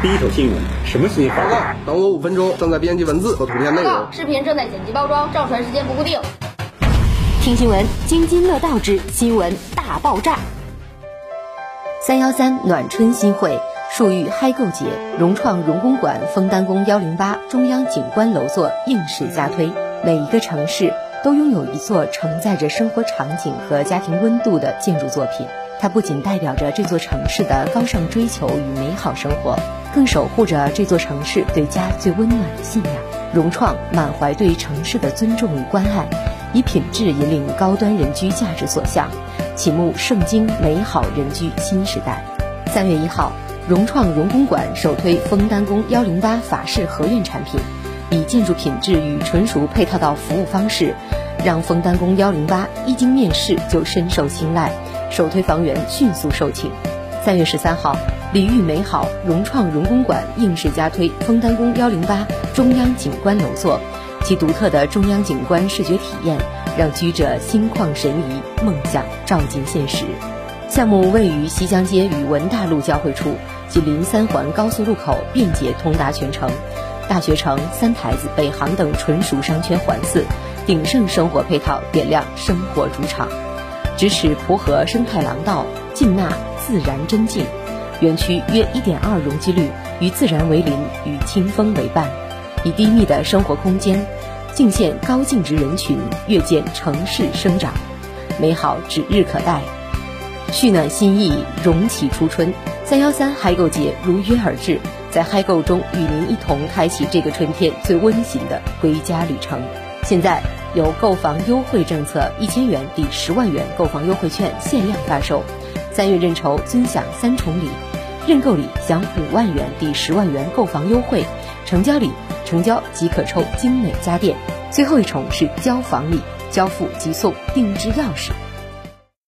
第一手新闻，什么新闻？报告，等我五分钟，正在编辑文字和图片内容。视频正在剪辑包装，上传时间不固定。听新闻，津津乐道之新闻大爆炸。三幺三暖春新会，树欲嗨购节，融创荣公馆枫丹宫幺零八中央景观楼座应势加推。每一个城市都拥有一座承载着生活场景和家庭温度的建筑作品。它不仅代表着这座城市的高尚追求与美好生活，更守护着这座城市对家最温暖的信仰。融创满怀对城市的尊重与关爱，以品质引领高端人居价值所向，启幕圣经美好人居新时代。三月一号，融创荣公馆首推枫丹宫幺零八法式合院产品，以建筑品质与纯熟配套到服务方式，让枫丹宫幺零八一经面世就深受青睐。首推房源迅速售罄。三月十三号，礼遇美好，融创融公馆应势加推枫丹宫幺零八中央景观楼座，其独特的中央景观视觉体验，让居者心旷神怡，梦想照进现实。项目位于西江街与文大路交汇处，紧邻三环高速路口，便捷通达全城。大学城、三台子、北航等纯熟商圈环伺，鼎盛生活配套点亮生活主场。咫尺蒲河生态廊道，尽纳自然真境。园区约一点二容积率，与自然为邻，与清风为伴，以低密的生活空间，尽现高净值人群，跃见城市生长，美好指日可待。煦暖心意，融启初春。三幺三嗨购节如约而至，在嗨购中与您一同开启这个春天最温馨的归家旅程。现在。有购房优惠政策，一千元抵十万元购房优惠券限量发售，三月认筹尊享三重礼，认购礼享五万元抵十万元购房优惠，成交礼成交即可抽精美家电，最后一重是交房礼，交付即送定制钥匙。